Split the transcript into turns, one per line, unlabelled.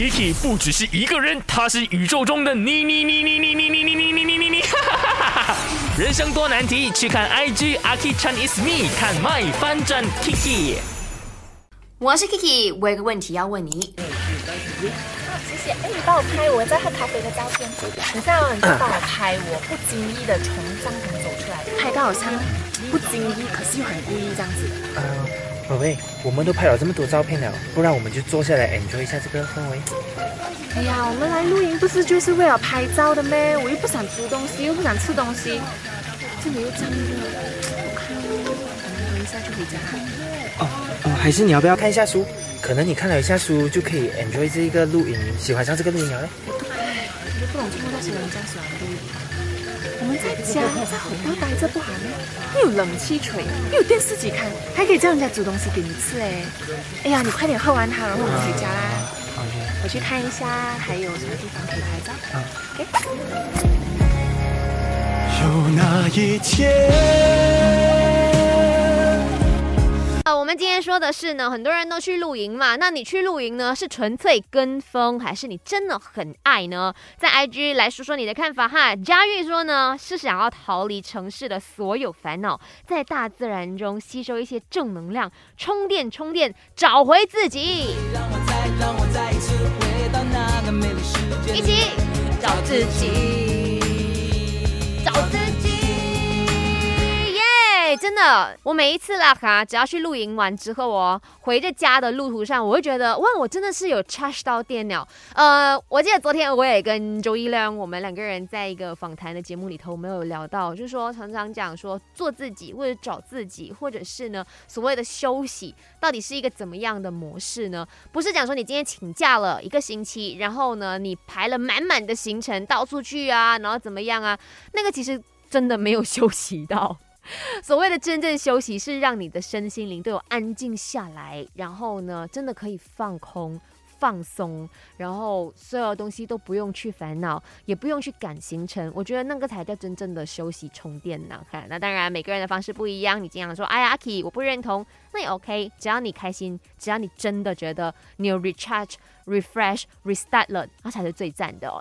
Kiki 不只是一个人，他是宇宙中的你你你你你你你你你你你你，人生多难题，去看 IG Aki Chan is me，看 My 翻转 Kiki。
我是 Kiki，我有个问题要问你。
谢谢。哎，你帮我拍我在喝咖啡的照片。你这样，你帮我拍我不经意的从帐篷走出来，拍到好像不经意，可是又很故意这样子。
啊，宝贝，我们都拍了这么多照片了，不然我们就坐下来 enjoy 一下这个氛围。
哎呀，我们来露营不是就是为了拍照的咩？我又不想煮东西，又不想吃东西，这里又这么热，我看我们等一下就回家。
哦哦，还是你要不要看一下书？可能你看了一下书就可以 enjoy 这一个露营，喜欢上这个露营了嘞。
唉，我都不懂为什么那些人这样喜欢露营。我们在家在后头待着不好吗？又有冷气吹，又有电视机看，还可以叫人家煮东西给你吃哎。哎呀，你快点喝完它，然后我们回家啦。我去看一下还有什么地方可以拍照。
嗯
，OK。
有那一天。
呃，我们今天说的是呢，很多人都去露营嘛，那你去露营呢，是纯粹跟风，还是你真的很爱呢？在 IG 来说说你的看法哈。佳玉说呢，是想要逃离城市的所有烦恼，在大自然中吸收一些正能量，充电充电，找回自己。一起找自己，真的，我每一次啦哈，只要去露营完之后哦，回着家的路途上，我会觉得哇，我真的是有 charge 到电了。呃，我记得昨天我也跟周一亮，我们两个人在一个访谈的节目里头，我们有聊到，就是说常常讲说做自己或者找自己，或者是呢所谓的休息，到底是一个怎么样的模式呢？不是讲说你今天请假了一个星期，然后呢你排了满满的行程到处去啊，然后怎么样啊？那个其实真的没有休息到。所谓的真正休息，是让你的身心灵都有安静下来，然后呢，真的可以放空、放松，然后所有东西都不用去烦恼，也不用去赶行程。我觉得那个才叫真正的休息充电呢。看，那当然每个人的方式不一样。你经常说，哎呀，阿 K，我不认同，那也 OK。只要你开心，只要你真的觉得你有 recharge、refresh、restart 了，那才是最赞的哦。